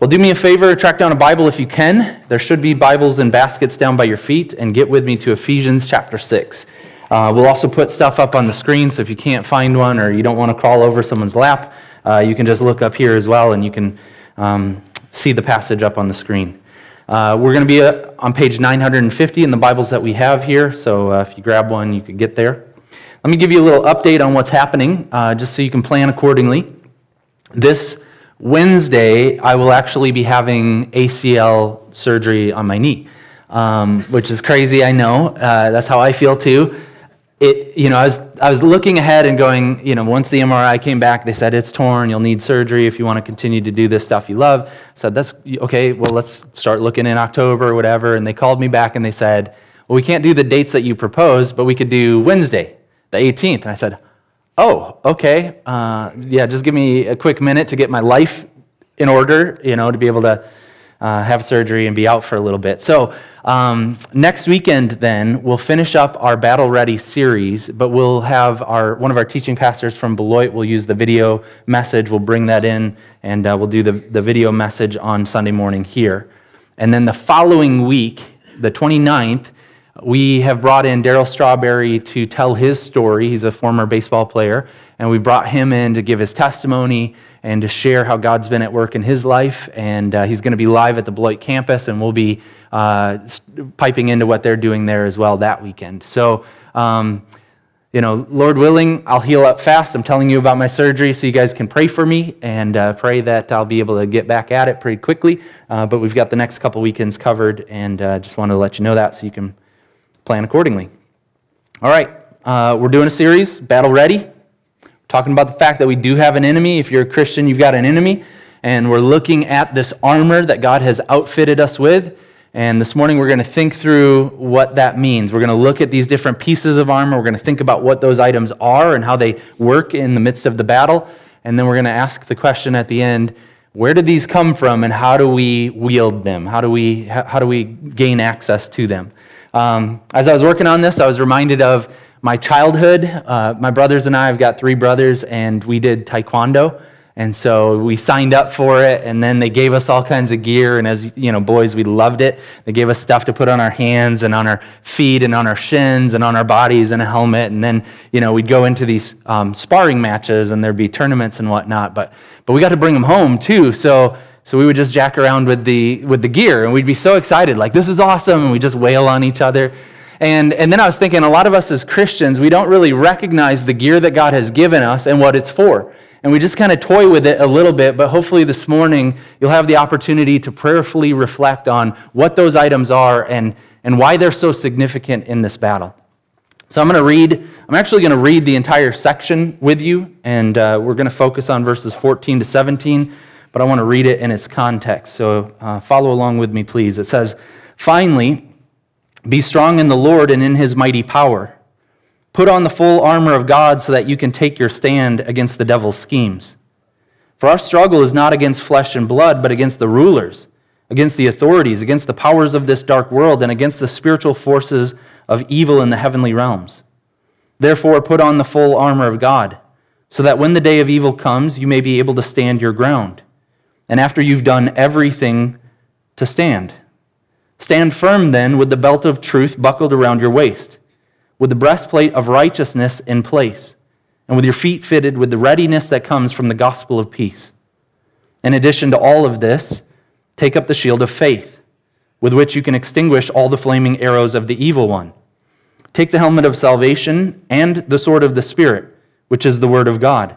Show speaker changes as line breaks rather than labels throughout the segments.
well, do me a favor, track down a Bible if you can. There should be Bibles in baskets down by your feet, and get with me to Ephesians chapter 6. Uh, we'll also put stuff up on the screen, so if you can't find one or you don't want to crawl over someone's lap, uh, you can just look up here as well, and you can um, see the passage up on the screen. Uh, we're going to be uh, on page 950 in the Bibles that we have here, so uh, if you grab one, you could get there. Let me give you a little update on what's happening, uh, just so you can plan accordingly. This Wednesday, I will actually be having ACL surgery on my knee, um, which is crazy, I know. Uh, that's how I feel too. It, you know, I was, I was looking ahead and going, you know, once the MRI came back, they said it's torn, you'll need surgery if you want to continue to do this stuff you love. I said, that's okay, well, let's start looking in October or whatever. And they called me back and they said, well, we can't do the dates that you proposed, but we could do Wednesday, the 18th. And I said, oh, okay, uh, yeah, just give me a quick minute to get my life in order, you know, to be able to uh, have surgery and be out for a little bit. So, um, next weekend, then, we'll finish up our Battle Ready series, but we'll have our, one of our teaching pastors from Beloit will use the video message. We'll bring that in, and uh, we'll do the, the video message on Sunday morning here. And then the following week, the 29th, we have brought in Darryl Strawberry to tell his story. He's a former baseball player, and we brought him in to give his testimony and to share how God's been at work in his life. And uh, he's going to be live at the Beloit campus, and we'll be uh, piping into what they're doing there as well that weekend. So, um, you know, Lord willing, I'll heal up fast. I'm telling you about my surgery so you guys can pray for me and uh, pray that I'll be able to get back at it pretty quickly. Uh, but we've got the next couple weekends covered, and uh, just wanted to let you know that so you can plan accordingly. All right, uh, we're doing a series, Battle Ready. talking about the fact that we do have an enemy. If you're a Christian, you've got an enemy. And we're looking at this armor that God has outfitted us with. And this morning, we're going to think through what that means. We're going to look at these different pieces of armor. We're going to think about what those items are and how they work in the midst of the battle. And then we're going to ask the question at the end where did these come from and how do we wield them? How do we, how do we gain access to them? Um, as I was working on this, I was reminded of my childhood. Uh, my brothers and I have got three brothers, and we did taekwondo. And so we signed up for it, and then they gave us all kinds of gear. And as you know, boys, we loved it. They gave us stuff to put on our hands and on our feet and on our shins and on our bodies and a helmet. And then, you know, we'd go into these um, sparring matches, and there'd be tournaments and whatnot. But but we got to bring them home too. So so we would just jack around with the, with the gear and we'd be so excited, like, this is awesome. And we just wail on each other. And, and then I was thinking, a lot of us as Christians, we don't really recognize the gear that God has given us and what it's for. And we just kind of toy with it a little bit, but hopefully this morning you'll have the opportunity to prayerfully reflect on what those items are and, and why they're so significant in this battle. So I'm going to read, I'm actually going to read the entire section with you, and uh, we're going to focus on verses 14 to 17 but I want to read it in its context. So uh, follow along with me, please. It says, Finally, be strong in the Lord and in his mighty power. Put on the full armor of God so that you can take your stand against the devil's schemes. For our struggle is not against flesh and blood, but against the rulers, against the authorities, against the powers of this dark world, and against the spiritual forces of evil in the heavenly realms. Therefore, put on the full armor of God, so that when the day of evil comes, you may be able to stand your ground and after you've done everything to stand. Stand firm then with the belt of truth buckled around your waist, with the breastplate of righteousness in place, and with your feet fitted with the readiness that comes from the gospel of peace. In addition to all of this, take up the shield of faith, with which you can extinguish all the flaming arrows of the evil one. Take the helmet of salvation and the sword of the Spirit, which is the word of God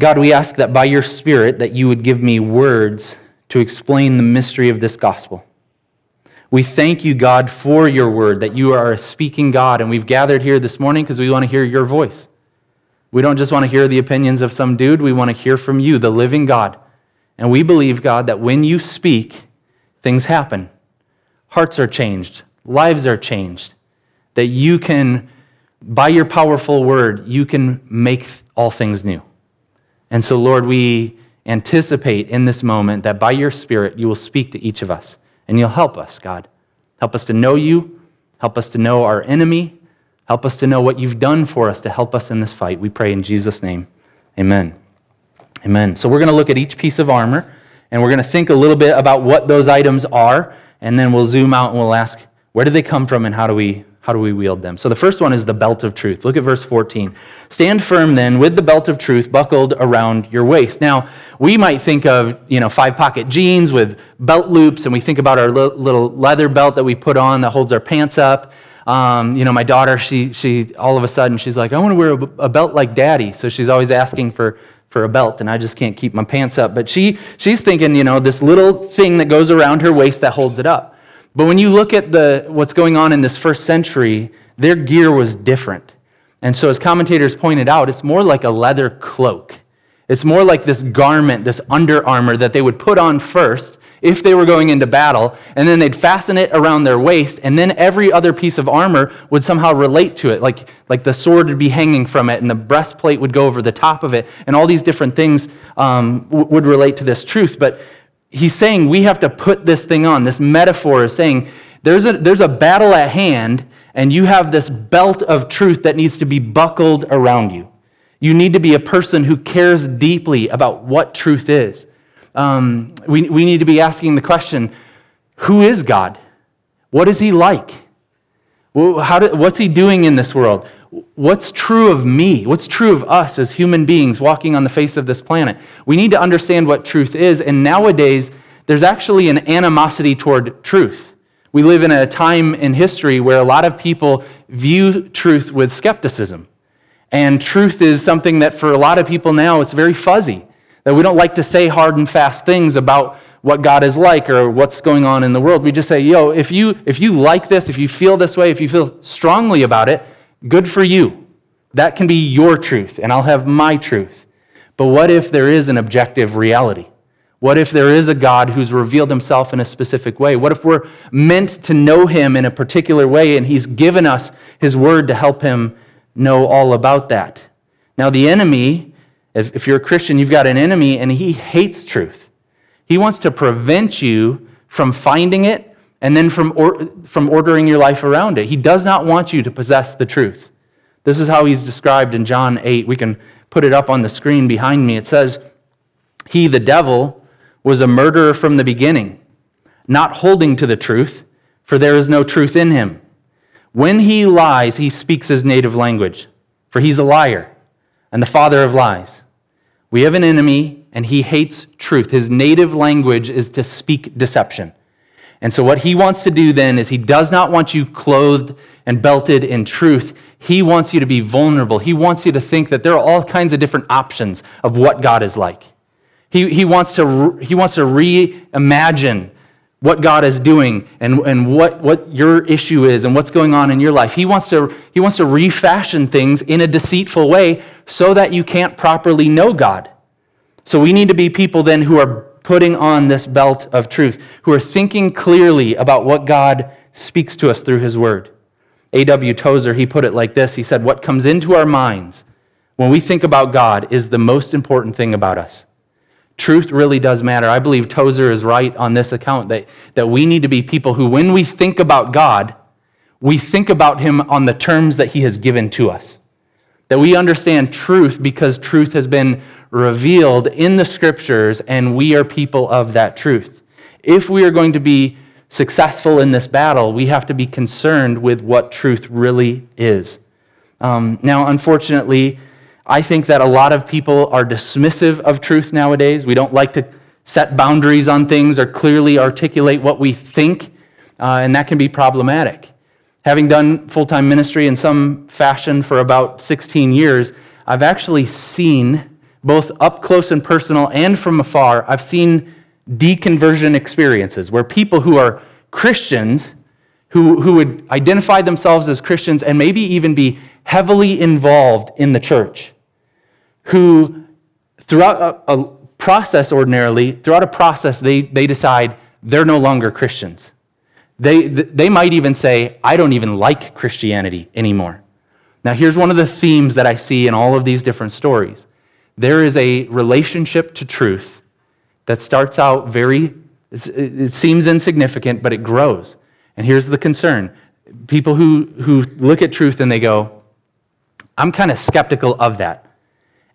God, we ask that by your Spirit that you would give me words to explain the mystery of this gospel. We thank you, God, for your word, that you are a speaking God, and we've gathered here this morning because we want to hear your voice. We don't just want to hear the opinions of some dude, we want to hear from you, the living God. And we believe, God, that when you speak, things happen. hearts are changed, lives are changed, that you can, by your powerful word, you can make all things new. And so, Lord, we anticipate in this moment that by your Spirit you will speak to each of us and you'll help us, God. Help us to know you, help us to know our enemy, help us to know what you've done for us to help us in this fight. We pray in Jesus' name. Amen. Amen. So, we're going to look at each piece of armor and we're going to think a little bit about what those items are, and then we'll zoom out and we'll ask, where do they come from and how do we how do we wield them? So the first one is the belt of truth. Look at verse 14. Stand firm then with the belt of truth buckled around your waist. Now, we might think of, you know, five pocket jeans with belt loops, and we think about our little leather belt that we put on that holds our pants up. Um, you know, my daughter, she, she, all of a sudden, she's like, I want to wear a, a belt like daddy. So she's always asking for, for a belt, and I just can't keep my pants up. But she, she's thinking, you know, this little thing that goes around her waist that holds it up. But when you look at the, what's going on in this first century, their gear was different. And so, as commentators pointed out, it's more like a leather cloak. It's more like this garment, this under armor that they would put on first if they were going into battle, and then they'd fasten it around their waist, and then every other piece of armor would somehow relate to it. Like, like the sword would be hanging from it, and the breastplate would go over the top of it, and all these different things um, would relate to this truth. But he's saying we have to put this thing on. This metaphor is saying there's a, there's a battle at hand, and you have this belt of truth that needs to be buckled around you. You need to be a person who cares deeply about what truth is. Um, we, we need to be asking the question who is God? What is he like? How do, what's he doing in this world? What's true of me? What's true of us as human beings walking on the face of this planet? We need to understand what truth is. And nowadays, there's actually an animosity toward truth. We live in a time in history where a lot of people view truth with skepticism. And truth is something that for a lot of people now, it's very fuzzy. That we don't like to say hard and fast things about what God is like or what's going on in the world. We just say, yo, if you, if you like this, if you feel this way, if you feel strongly about it, Good for you. That can be your truth, and I'll have my truth. But what if there is an objective reality? What if there is a God who's revealed himself in a specific way? What if we're meant to know him in a particular way and he's given us his word to help him know all about that? Now, the enemy, if you're a Christian, you've got an enemy and he hates truth. He wants to prevent you from finding it and then from, or, from ordering your life around it. He does not want you to possess the truth. This is how he's described in John 8. We can put it up on the screen behind me. It says, He, the devil, was a murderer from the beginning, not holding to the truth, for there is no truth in him. When he lies, he speaks his native language, for he's a liar and the father of lies. We have an enemy, and he hates truth. His native language is to speak deception. And so, what he wants to do then is he does not want you clothed and belted in truth. He wants you to be vulnerable. He wants you to think that there are all kinds of different options of what God is like. He, he, wants, to, he wants to reimagine what God is doing and, and what, what your issue is and what's going on in your life. He wants, to, he wants to refashion things in a deceitful way so that you can't properly know God. So, we need to be people then who are putting on this belt of truth, who are thinking clearly about what God speaks to us through his word. A.W. Tozer, he put it like this He said, What comes into our minds when we think about God is the most important thing about us. Truth really does matter. I believe Tozer is right on this account that, that we need to be people who, when we think about God, we think about him on the terms that he has given to us. That we understand truth because truth has been revealed in the scriptures, and we are people of that truth. If we are going to be successful in this battle, we have to be concerned with what truth really is. Um, now, unfortunately, I think that a lot of people are dismissive of truth nowadays. We don't like to set boundaries on things or clearly articulate what we think, uh, and that can be problematic. Having done full time ministry in some fashion for about 16 years, I've actually seen both up close and personal and from afar, I've seen deconversion experiences where people who are Christians, who, who would identify themselves as Christians and maybe even be heavily involved in the church, who throughout a, a process ordinarily, throughout a process, they, they decide they're no longer Christians. They, they might even say, I don't even like Christianity anymore. Now, here's one of the themes that I see in all of these different stories there is a relationship to truth that starts out very, it seems insignificant, but it grows. And here's the concern people who, who look at truth and they go, I'm kind of skeptical of that.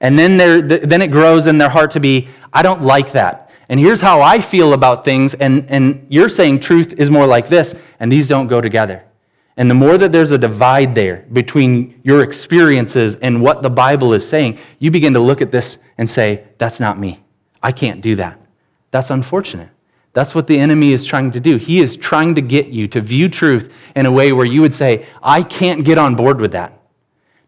And then, then it grows in their heart to be, I don't like that. And here's how I feel about things. And, and you're saying truth is more like this, and these don't go together. And the more that there's a divide there between your experiences and what the Bible is saying, you begin to look at this and say, That's not me. I can't do that. That's unfortunate. That's what the enemy is trying to do. He is trying to get you to view truth in a way where you would say, I can't get on board with that.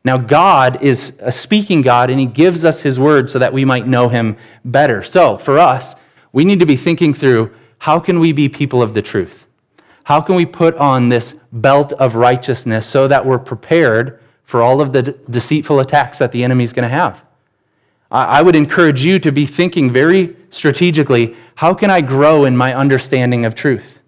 Now, God is a speaking God, and He gives us His word so that we might know Him better. So, for us, we need to be thinking through how can we be people of the truth? How can we put on this belt of righteousness so that we're prepared for all of the deceitful attacks that the enemy is going to have? I would encourage you to be thinking very strategically how can I grow in my understanding of truth?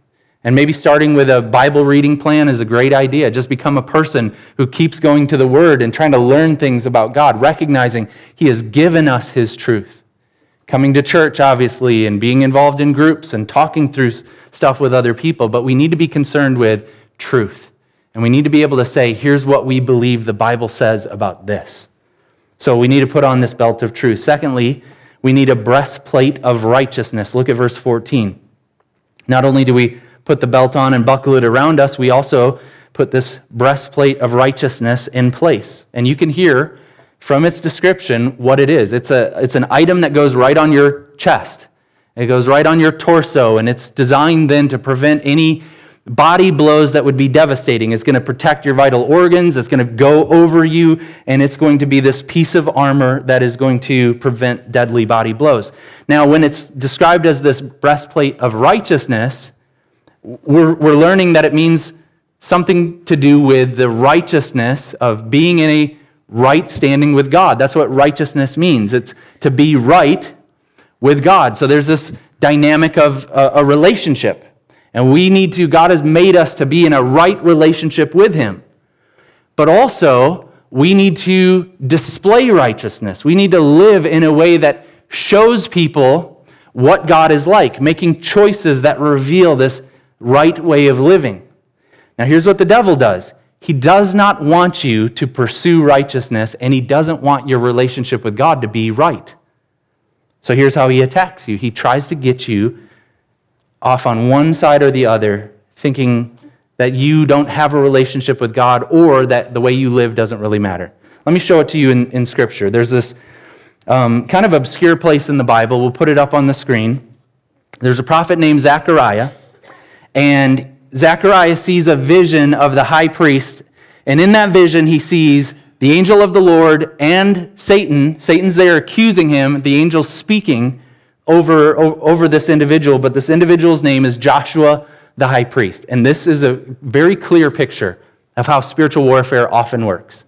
And maybe starting with a Bible reading plan is a great idea. Just become a person who keeps going to the Word and trying to learn things about God, recognizing He has given us His truth coming to church, obviously, and being involved in groups and talking through stuff with other people, but we need to be concerned with truth. And we need to be able to say, here's what we believe the Bible says about this. So we need to put on this belt of truth. Secondly, we need a breastplate of righteousness. Look at verse 14. Not only do we put the belt on and buckle it around us, we also put this breastplate of righteousness in place. And you can hear from its description what it is. It's, a, it's an item that goes right on your chest, it goes right on your torso, and it's designed then to prevent any body blows that would be devastating. It's going to protect your vital organs, it's going to go over you, and it's going to be this piece of armor that is going to prevent deadly body blows. Now, when it's described as this breastplate of righteousness, we're, we're learning that it means something to do with the righteousness of being in a right standing with God. That's what righteousness means. It's to be right with God. So there's this dynamic of a, a, relationship. And we need to, God has made us to be in a right relationship with Him. But also, we need to display righteousness. We need to live in a way that shows people what God is like, making choices that reveal this right way of living. Now, here's what the devil does he does not want you to pursue righteousness, and He doesn't want your relationship with God to be right. So here's how He attacks you He tries to get you off on one side or the other, thinking that you don't have a relationship with God or that the way you live doesn't really matter. Let me show it to you in, in Scripture. There's this um, kind of obscure place in the Bible. We'll put it up on the screen. There's a prophet named Zechariah, and Zechariah sees a vision of the high priest, and in that vision, he sees the angel of the Lord and Satan. Satan's there accusing him, the angel speaking over, over this individual, but this individual's name is Joshua the high priest. And this is a very clear picture of how spiritual warfare often works.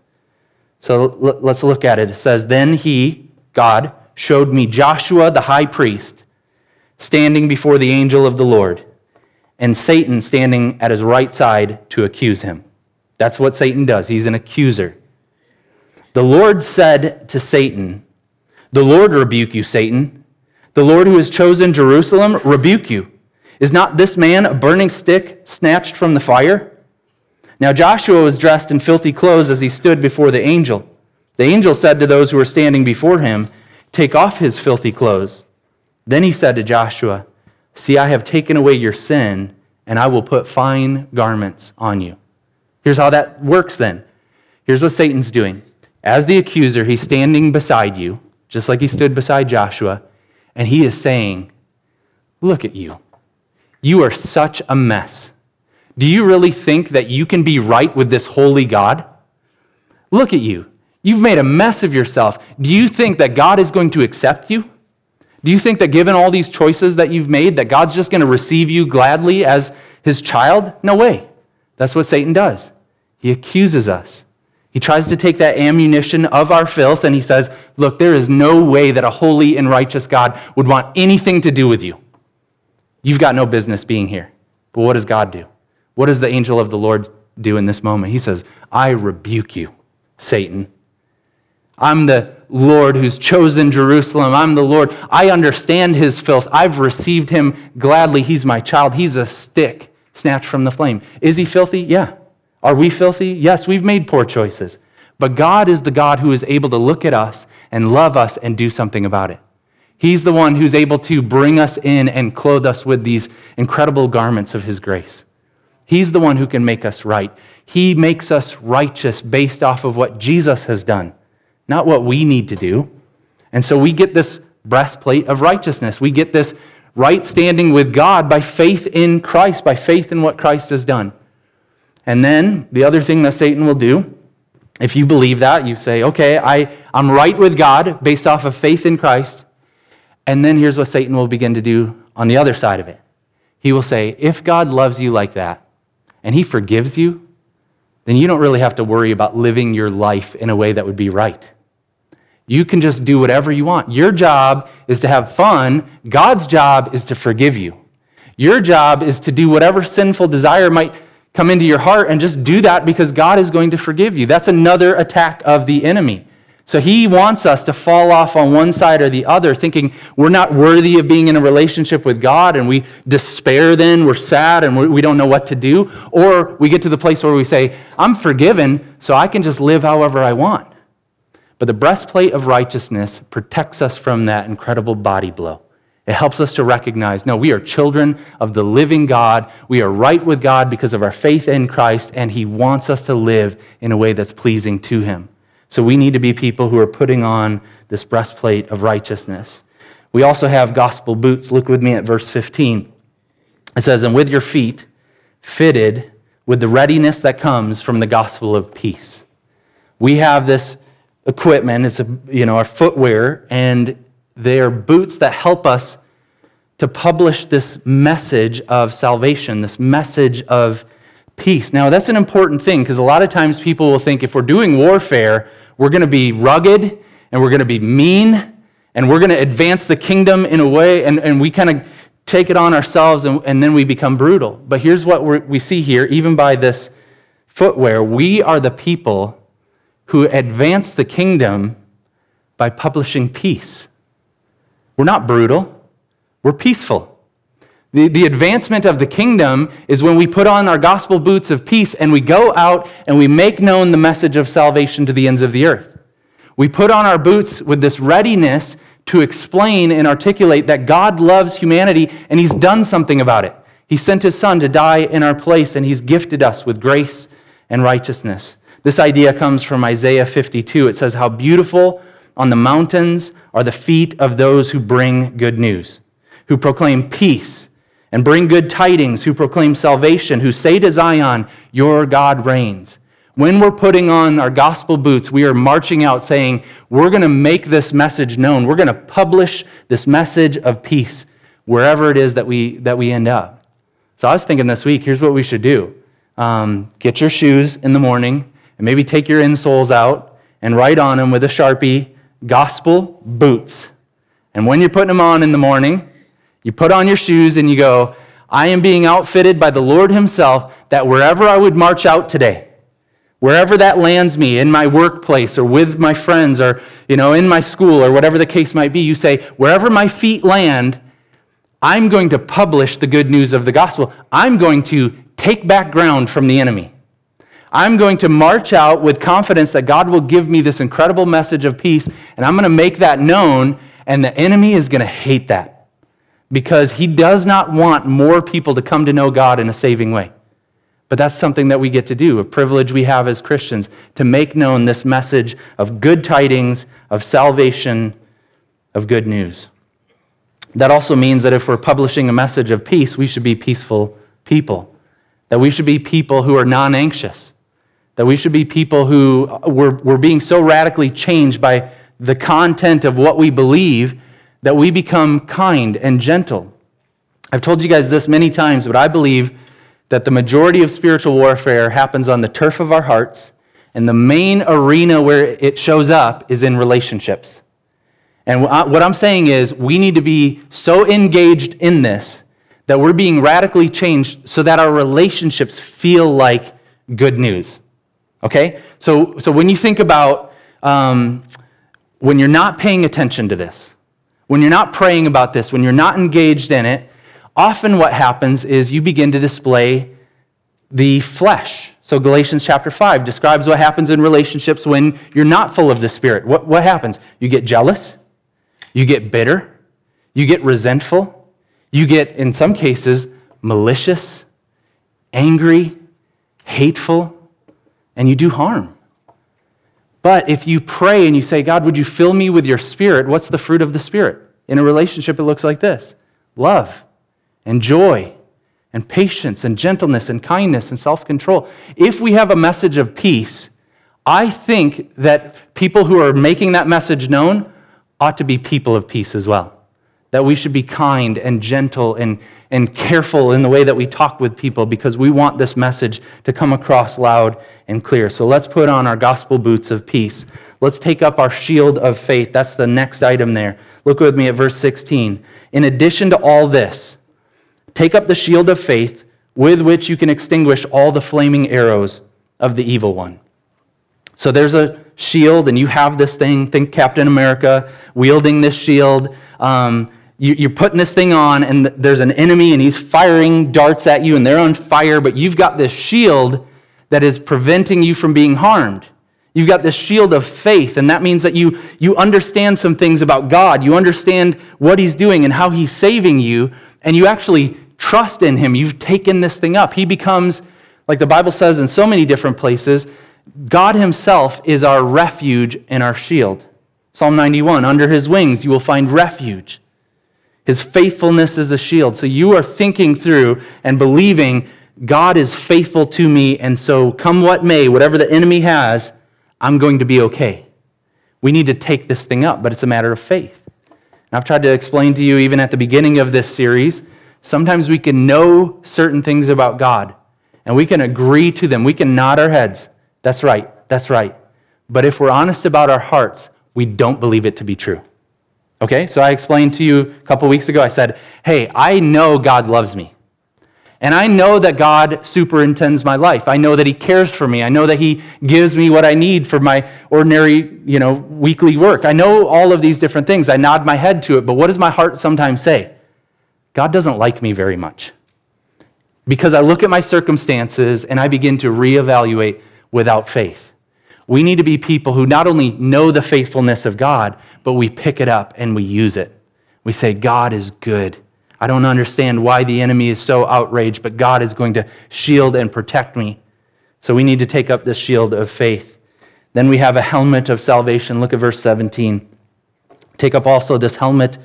So let's look at it. It says, Then he, God, showed me Joshua the high priest standing before the angel of the Lord and Satan standing at his right side to accuse him. That's what Satan does. He's an accuser. The Lord said to Satan, The Lord rebuke you, Satan. The Lord who has chosen Jerusalem rebuke you. Is not this man a burning stick snatched from the fire? Now Joshua was dressed in filthy clothes as he stood before the angel. The angel said to those who were standing before him, Take off his filthy clothes. Then he said to Joshua, See, I have taken away your sin, and I will put fine garments on you. Here's how that works then. Here's what Satan's doing. As the accuser, he's standing beside you, just like he stood beside Joshua, and he is saying, Look at you. You are such a mess. Do you really think that you can be right with this holy God? Look at you. You've made a mess of yourself. Do you think that God is going to accept you? Do you think that given all these choices that you've made, that God's just going to receive you gladly as his child? No way. That's what Satan does. He accuses us. He tries to take that ammunition of our filth and he says, Look, there is no way that a holy and righteous God would want anything to do with you. You've got no business being here. But what does God do? What does the angel of the Lord do in this moment? He says, I rebuke you, Satan. I'm the Lord who's chosen Jerusalem. I'm the Lord. I understand his filth. I've received him gladly. He's my child. He's a stick snatched from the flame. Is he filthy? Yeah. Are we filthy? Yes, we've made poor choices. But God is the God who is able to look at us and love us and do something about it. He's the one who's able to bring us in and clothe us with these incredible garments of his grace. He's the one who can make us right. He makes us righteous based off of what Jesus has done not what we need to do. And so we get this breastplate of righteousness. We get this right standing with God by faith in Christ, by faith in what Christ has done. And then the other thing that Satan will do, if you believe that, you say, okay, I, I'm right with God based off of faith in Christ. And then here's what Satan will begin to do on the other side of it. He will say, if God loves you like that and he forgives you, then you don't really have to worry about living your life in a way that would be right. You can just do whatever you want. Your job is to have fun. God's job is to forgive you. Your job is to do whatever sinful desire might come into your heart and just do that because God is going to forgive you. That's another attack of the enemy. So he wants us to fall off on one side or the other, thinking we're not worthy of being in a relationship with God, and we despair then, we're sad, and we don't know what to do. Or we get to the place where we say, I'm forgiven, so I can just live however I want. But the breastplate of righteousness protects us from that incredible body blow. It helps us to recognize no, we are children of the living God. We are right with God because of our faith in Christ, and He wants us to live in a way that's pleasing to Him. So we need to be people who are putting on this breastplate of righteousness. We also have gospel boots. Look with me at verse 15. It says, And with your feet fitted with the readiness that comes from the gospel of peace. We have this equipment, it's a, you know, our footwear, and they are boots that help us to publish this message of salvation, this message of peace. Now, that's an important thing because a lot of times people will think if we're doing warfare, we're going to be rugged and we're going to be mean and we're going to advance the kingdom in a way, and, and we kind of take it on ourselves and, and then we become brutal. But here's what we see here, even by this footwear we are the people who advance the kingdom by publishing peace. We're not brutal, we're peaceful. The, the advancement of the kingdom is when we put on our gospel boots of peace and we go out and we make known the message of salvation to the ends of the earth. We put on our boots with this readiness to explain and articulate that God loves humanity and He's done something about it. He sent His Son to die in our place and He's gifted us with grace and righteousness. This idea comes from Isaiah 52. It says, How beautiful on the mountains are the feet of those who bring good news, who proclaim peace and bring good tidings, who proclaim salvation, who say to Zion, Your God reigns. When we're putting on our gospel boots, we are marching out saying, We're going to make this message known. We're going to publish this message of peace wherever it is that we, that we end up. So I was thinking this week, here's what we should do um, get your shoes in the morning and maybe take your insoles out and write on them with a Sharpie, gospel boots. And when you're putting them on in the morning, you put on your shoes and you go, I am being outfitted by the Lord Himself that wherever I would march out today, wherever that lands me in my workplace or with my friends or you know in my school or whatever the case might be you say wherever my feet land i'm going to publish the good news of the gospel i'm going to take back ground from the enemy I'm going to march out with confidence that God will give me this incredible message of peace, and I'm going to make that known, and the enemy is going to hate that because he does not want more people to come to know God in a saving way. But that's something that we get to do, a privilege we have as Christians to make known this message of good tidings, of salvation, of good news. That also means that if we're publishing a message of peace, we should be peaceful people. That we should be people who are non anxious that we should be people who uh, we're, we're being so radically changed by the content of what we believe that we become kind and gentle. I've told you guys this many times, but I believe that the majority of spiritual warfare happens on the turf of our hearts, and the main arena where it shows up is in relationships. And uh, what I'm saying is, we need to be so engaged in this that we're being radically changed so that our relationships feel like good news. Okay? So, so when you think about um, when you're not paying attention to this, when you're not praying about this, when you're not engaged in it, often what happens is you begin to display the flesh. So Galatians chapter 5 describes what happens in relationships when you're not full of the Spirit. What, what happens? You get jealous, you get bitter, you get resentful, you get, in some cases, malicious, angry, hateful, and you do harm. But if you pray and you say, God, would you fill me with your spirit? What's the fruit of the spirit? In a relationship, it looks like this love and joy and patience and gentleness and kindness and self control. If we have a message of peace, I think that people who are making that message known ought to be people of peace as well. That we should be kind and gentle and, and careful in the way that we talk with people because we want this message to come across loud and clear. So let's put on our gospel boots of peace. Let's take up our shield of faith. That's the next item there. Look with me at verse 16. In addition to all this, take up the shield of faith with which you can extinguish all the flaming arrows of the evil one. So there's a shield, and you have this thing. Think Captain America wielding this shield. Um, you, are putting this thing on, and there's an enemy, and he's firing darts at you, and they're on fire, but you've got this shield that is preventing you from being harmed. You've got this shield of faith, and that means that you, you understand some things about God. You understand what He's doing and how He's saving you, and you actually trust in Him. You've taken this thing up. He becomes, like the Bible says in so many different places, God Himself is our refuge and our shield. Psalm 91 Under His wings you will find refuge. His faithfulness is a shield. So you are thinking through and believing God is faithful to me, and so come what may, whatever the enemy has, I'm going to be okay. We need to take this thing up, but it's a matter of faith. And I've tried to explain to you, even at the beginning of this series, sometimes we can know certain things about God, and we can agree to them. We can nod our heads. That's right, that's right. But if we're honest about our hearts, we don't believe it to be true. Okay, so I explained to you a couple weeks ago, I said, hey, I know God loves me. And I know that God superintends my life. I know that He cares for me. I know that He gives me what I need for my ordinary, you know, weekly work. I know all of these different things. I nod my head to it, but what does my heart sometimes say? God doesn't like me very much. Because I look at my circumstances and I begin to reevaluate without faith. We need to be people who not only know the faithfulness of God, but we pick it up and we use it. We say, God is good. I don't understand why the enemy is so outraged, but God is going to shield and protect me. So we need to take up this shield of faith. Then we have a helmet of salvation. Look at verse 17. Take up also this helmet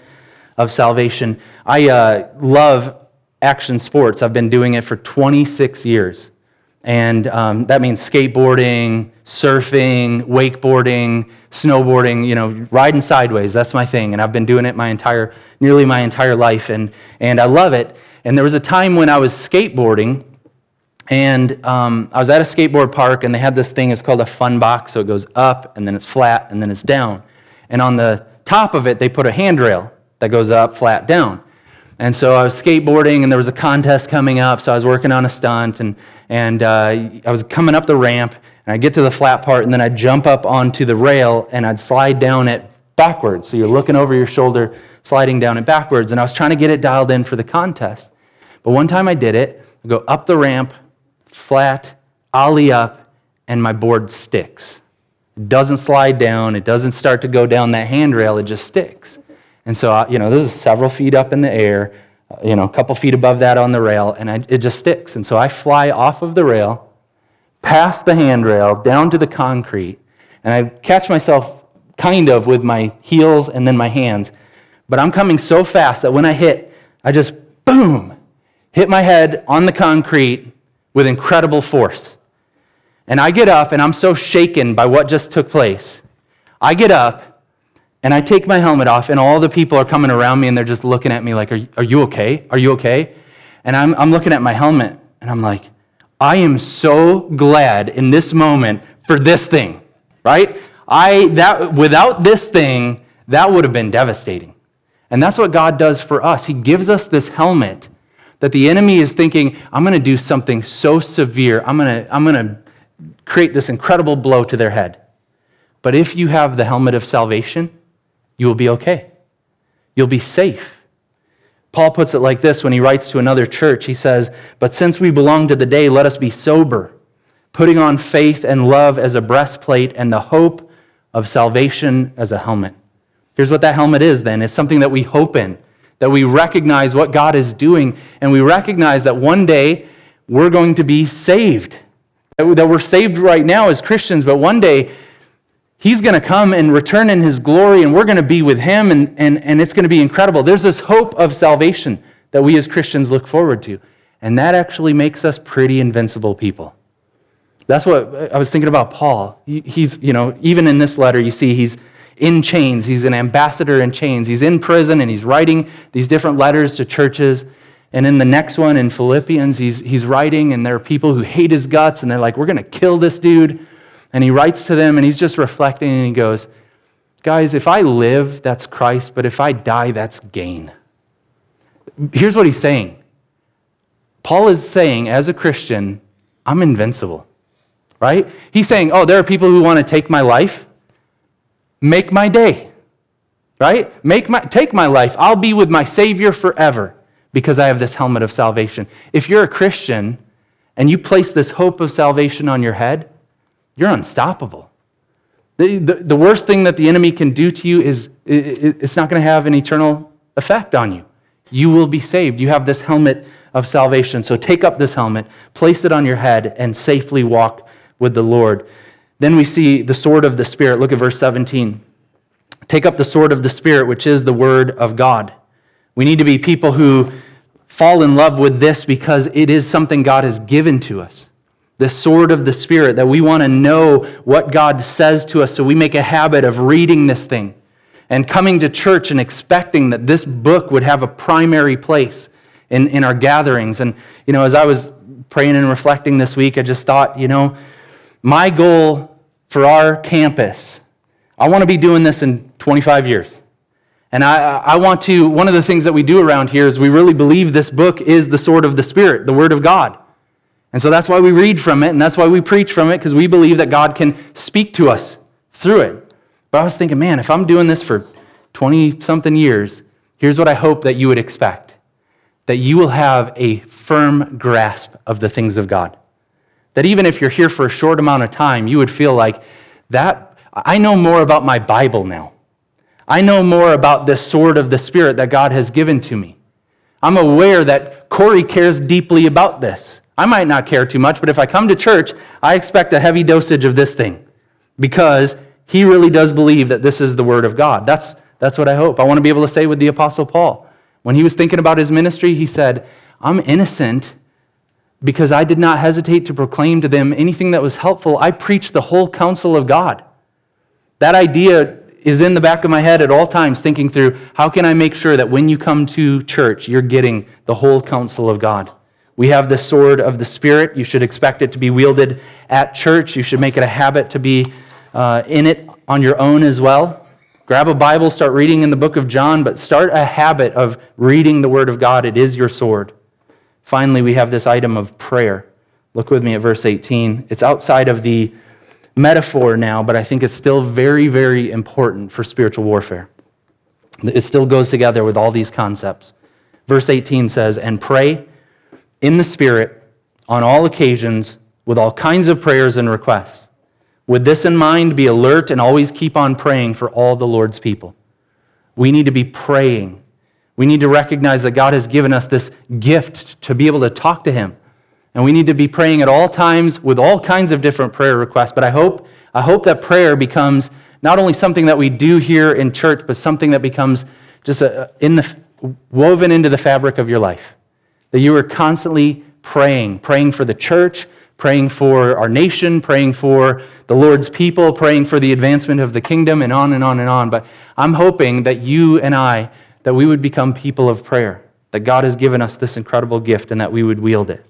of salvation. I uh, love action sports. I've been doing it for 26 years. And um, that means skateboarding, surfing, wakeboarding, snowboarding, you know, riding sideways. That's my thing. And I've been doing it my entire, nearly my entire life. And, and I love it. And there was a time when I was skateboarding, and um, I was at a skateboard park, and they had this thing, it's called a fun box. So it goes up, and then it's flat, and then it's down. And on the top of it, they put a handrail that goes up, flat, down. And so I was skateboarding, and there was a contest coming up, so I was working on a stunt, and, and uh, I was coming up the ramp, and I'd get to the flat part, and then I'd jump up onto the rail, and I'd slide down it backwards. So you're looking over your shoulder, sliding down it backwards, and I was trying to get it dialed in for the contest. But one time I did it, I go up the ramp, flat, ollie up, and my board sticks. It doesn't slide down, it doesn't start to go down that handrail, it just sticks. And so, you know, this is several feet up in the air, uh, you know, a couple feet above that on the rail, and I, it just sticks. And so I fly off of the rail, past the handrail, down to the concrete, and I catch myself kind of with my heels and then my hands. But I'm coming so fast that when I hit, I just boom, hit my head on the concrete with incredible force. And I get up, and I'm so shaken by what just took place. I get up, and I take my helmet off, and all the people are coming around me and they're just looking at me like, Are, are you okay? Are you okay? And I'm, I'm looking at my helmet and I'm like, I am so glad in this moment for this thing, right? I, that, without this thing, that would have been devastating. And that's what God does for us. He gives us this helmet that the enemy is thinking, I'm going to do something so severe, I'm going to, I'm going to create this incredible blow to their head. But if you have the helmet of salvation, you will be okay. You'll be safe. Paul puts it like this when he writes to another church. He says, But since we belong to the day, let us be sober, putting on faith and love as a breastplate and the hope of salvation as a helmet. Here's what that helmet is then it's something that we hope in, that we recognize what God is doing, and we recognize that one day we're going to be saved. That we're saved right now as Christians, but one day He's going to come and return in his glory, and we're going to be with him, and, and, and it's going to be incredible. There's this hope of salvation that we as Christians look forward to. And that actually makes us pretty invincible people. That's what I was thinking about Paul. He's, you know, even in this letter, you see he's in chains. He's an ambassador in chains. He's in prison and he's writing these different letters to churches. And in the next one, in Philippians, he's, he's writing, and there are people who hate his guts, and they're like, we're going to kill this dude. And he writes to them and he's just reflecting and he goes, Guys, if I live, that's Christ, but if I die, that's gain. Here's what he's saying Paul is saying, as a Christian, I'm invincible, right? He's saying, Oh, there are people who want to take my life. Make my day, right? Make my, take my life. I'll be with my Savior forever because I have this helmet of salvation. If you're a Christian and you place this hope of salvation on your head, you're unstoppable. The, the, the, worst thing that the enemy can do to you is it, it's not going to have an eternal effect on you. You will be saved. You have this helmet of salvation. So take up this helmet, place it on your head, and safely walk with the Lord. Then we see the sword of the Spirit. Look at verse 17. Take up the sword of the Spirit, which is the word of God. We need to be people who fall in love with this because it is something God has given to us the sword of the Spirit, that we want to know what God says to us so we make a habit of reading this thing and coming to church and expecting that this book would have a primary place in, in our gatherings. And, you know, as I was praying and reflecting this week, I just thought, you know, my goal for our campus, I want to be doing this in 25 years. And I, I want to, one of the things that we do around here is we really believe this book is the sword of the Spirit, the Word of God. And so that's why we read from it, and that's why we preach from it, because we believe that God can speak to us through it. But I was thinking, man, if I'm doing this for 20 something years, here's what I hope that you would expect that you will have a firm grasp of the things of God. That even if you're here for a short amount of time, you would feel like that, I know more about my Bible now. I know more about this sword of the Spirit that God has given to me. I'm aware that Corey cares deeply about this. I might not care too much, but if I come to church, I expect a heavy dosage of this thing because he really does believe that this is the Word of God. That's, that's what I hope. I want to be able to say with the Apostle Paul. When he was thinking about his ministry, he said, I'm innocent because I did not hesitate to proclaim to them anything that was helpful. I preached the whole counsel of God. That idea is in the back of my head at all times, thinking through how can I make sure that when you come to church, you're getting the whole counsel of God. We have the sword of the Spirit. You should expect it to be wielded at church. You should make it a habit to be uh, in it on your own as well. Grab a Bible, start reading in the book of John, but start a habit of reading the Word of God. It is your sword. Finally, we have this item of prayer. Look with me at verse 18. It's outside of the metaphor now, but I think it's still very, very important for spiritual warfare. It still goes together with all these concepts. Verse 18 says, And pray in the Spirit on all occasions with all kinds of prayers and requests. With this in mind, be alert and always keep on praying for all the Lord's people. We need to be praying. We need to recognize that God has given us this gift to be able to talk to Him. And we need to be praying at all times with all kinds of different prayer requests. But I hope, I hope that prayer becomes not only something that we do here in church, but something that becomes just a, in the, woven into the fabric of your life. That you are constantly praying, praying for the church, praying for our nation, praying for the Lord's people, praying for the advancement of the kingdom, and on and on and on. But I'm hoping that you and I, that we would become people of prayer, that God has given us this incredible gift and that we would wield it.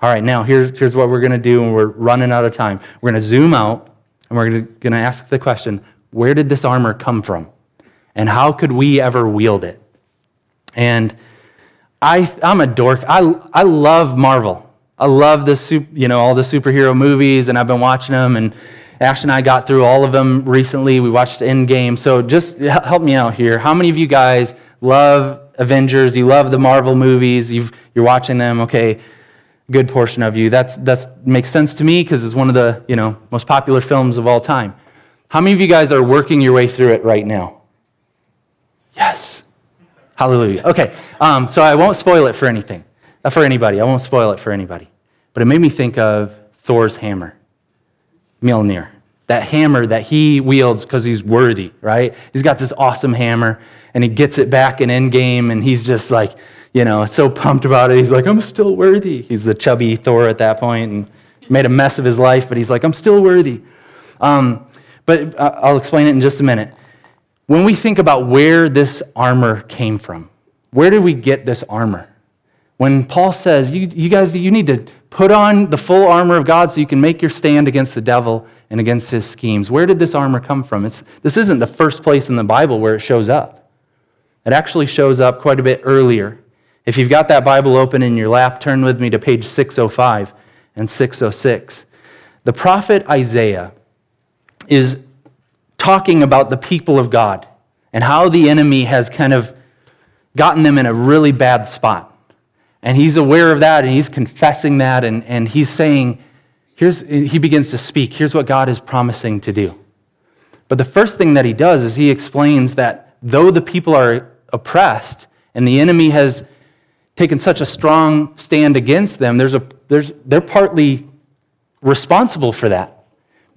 All right, now here's, here's what we're going to do, and we're running out of time. We're going to zoom out, and we're going to ask the question where did this armor come from? And how could we ever wield it? And I, I'm a dork. I, I love Marvel. I love the you know all the superhero movies, and I've been watching them. And Ash and I got through all of them recently. We watched Endgame. So just help me out here. How many of you guys love Avengers? You love the Marvel movies? you are watching them. Okay, good portion of you. That's that makes sense to me because it's one of the you know most popular films of all time. How many of you guys are working your way through it right now? Yes. Hallelujah. Okay, um, so I won't spoil it for anything, uh, for anybody. I won't spoil it for anybody. But it made me think of Thor's hammer, Mjolnir. That hammer that he wields because he's worthy, right? He's got this awesome hammer, and he gets it back in Endgame, and he's just like, you know, so pumped about it. He's like, I'm still worthy. He's the chubby Thor at that point and made a mess of his life, but he's like, I'm still worthy. Um, but uh, I'll explain it in just a minute when we think about where this armor came from, where did we get this armor? When Paul says, you, you guys, you need to put on the full armor of God so you can make your stand against the devil and against his schemes. Where did this armor come from? It's, this isn't the first place in the Bible where it shows up. It actually shows up quite a bit earlier. If you've got that Bible open in your lap, turn with me to page 605 and 606. The prophet Isaiah is talking about the people of God and how the enemy has kind of gotten them in a really bad spot. And he's aware of that and he's confessing that and, and he's saying, here's, he begins to speak, here's what God is promising to do. But the first thing that he does is he explains that though the people are oppressed and the enemy has taken such a strong stand against them, there's a, there's, they're partly responsible for that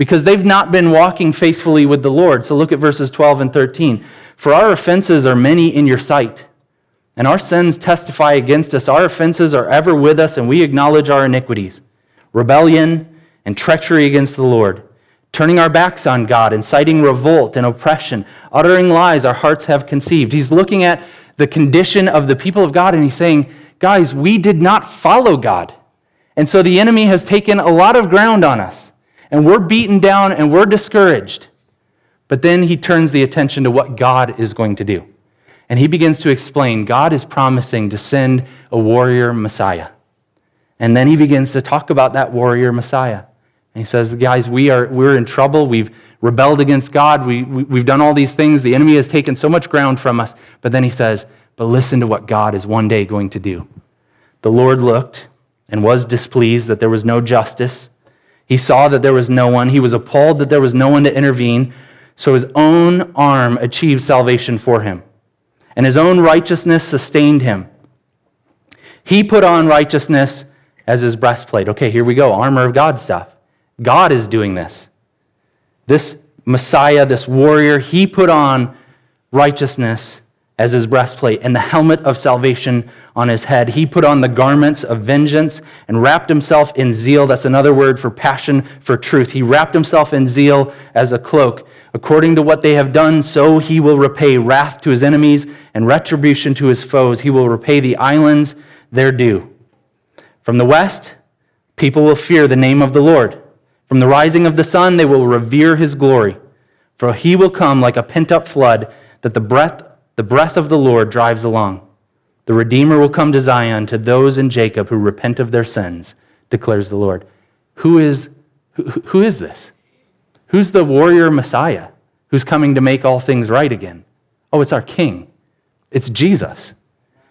because they've not been walking faithfully with the Lord. So look at verses 12 and 13. For our offenses are many in your sight, and our sins testify against us. Our offenses are ever with us, and we acknowledge our iniquities, rebellion, and treachery against the Lord, turning our backs on God, inciting revolt and oppression, uttering lies our hearts have conceived. He's looking at the condition of the people of God, and he's saying, Guys, we did not follow God. And so the enemy has taken a lot of ground on us and we're beaten down and we're discouraged. But then he turns the attention to what God is going to do. And he begins to explain God is promising to send a warrior Messiah. And then he begins to talk about that warrior Messiah. And he says, Guys, we are, we're in trouble. We've rebelled against God. We, we, we've done all these things. The enemy has taken so much ground from us. But then he says, But listen to what God is one day going to do. The Lord looked and was displeased that there was no justice he saw that there was no one. He was appalled that there was no one to intervene. So his own arm achieved salvation for him, and his own righteousness sustained him. He put on righteousness as his breastplate. Okay, here we go. Armor of God stuff. God is doing this. This Messiah, this warrior, he put on righteousness as his breastplate and the helmet of salvation on his head. He put on the garments of vengeance and wrapped himself in zeal. That's another word for passion for truth. He wrapped himself in zeal as a cloak. According to what they have done, so he will repay wrath to his enemies and retribution to his foes. He will repay the islands their due. From the west, people will fear the name of the Lord. From the rising of the sun, they will revere his glory. For he will come like a pent up flood, that the breath the breath of the Lord drives along. The Redeemer will come to Zion to those in Jacob who repent of their sins, declares the Lord. Who is, who, who is this? Who's the warrior Messiah who's coming to make all things right again? Oh, it's our King. It's Jesus.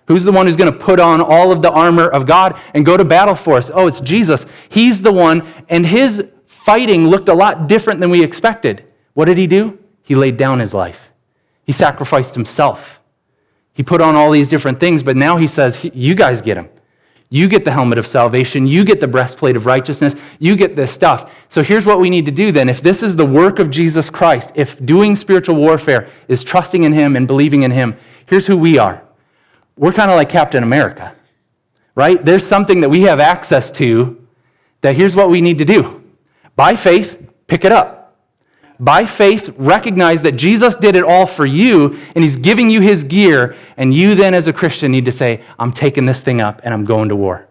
Who's the one who's going to put on all of the armor of God and go to battle for us? Oh, it's Jesus. He's the one, and his fighting looked a lot different than we expected. What did he do? He laid down his life. He sacrificed himself. He put on all these different things, but now he says, You guys get him. You get the helmet of salvation. You get the breastplate of righteousness. You get this stuff. So here's what we need to do then. If this is the work of Jesus Christ, if doing spiritual warfare is trusting in him and believing in him, here's who we are. We're kind of like Captain America, right? There's something that we have access to that here's what we need to do. By faith, pick it up by faith, recognize that Jesus did it all for you and he's giving you his gear. And you then, as a Christian, need to say, I'm taking this thing up and I'm going to war.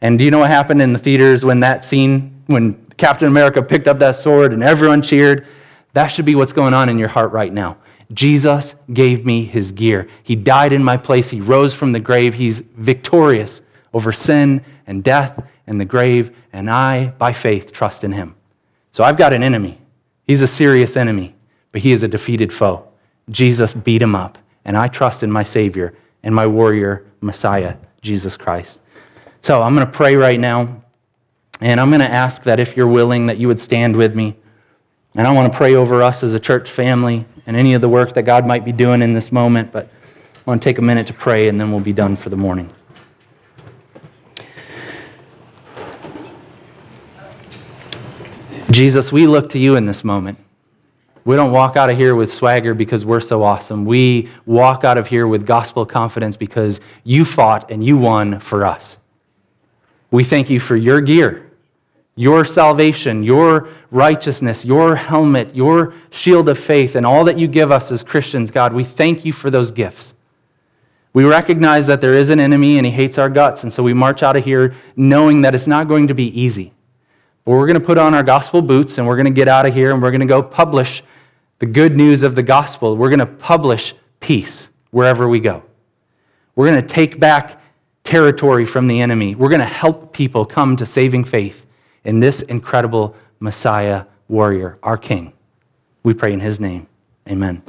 And do you know what happened in the theaters when that scene, when Captain America picked up that sword and everyone cheered? That should be what's going on in your heart right now. Jesus gave me his gear. He died in my place. He rose from the grave. He's victorious over sin and death and the grave, and I, by faith, trust in him. So I've got an enemy. He's a serious enemy, but he is a defeated foe. Jesus beat him up, and I trust in my Savior and my warrior, Messiah, Jesus Christ. So I'm going to pray right now, and I'm going to ask that if you're willing, that you would stand with me. And I want to pray over us as a church family and any of the work that God might be doing in this moment, but I want to take a minute to pray, and then we'll be done for the morning. Jesus, we look to you in this moment. We don't walk out of here with swagger because we're so awesome. We walk out of here with gospel confidence because you fought and you won for us. We thank you for your gear, your salvation, your righteousness, your helmet, your shield of faith, and all that you give us as Christians, God. We thank you for those gifts. We recognize that there is an enemy and he hates our guts, and so we march out of here knowing that it's not going to be easy. We're going to put on our gospel boots and we're going to get out of here and we're going to go publish the good news of the gospel. We're going to publish peace wherever we go. We're going to take back territory from the enemy. We're going to help people come to saving faith in this incredible Messiah warrior, our King. We pray in his name. Amen.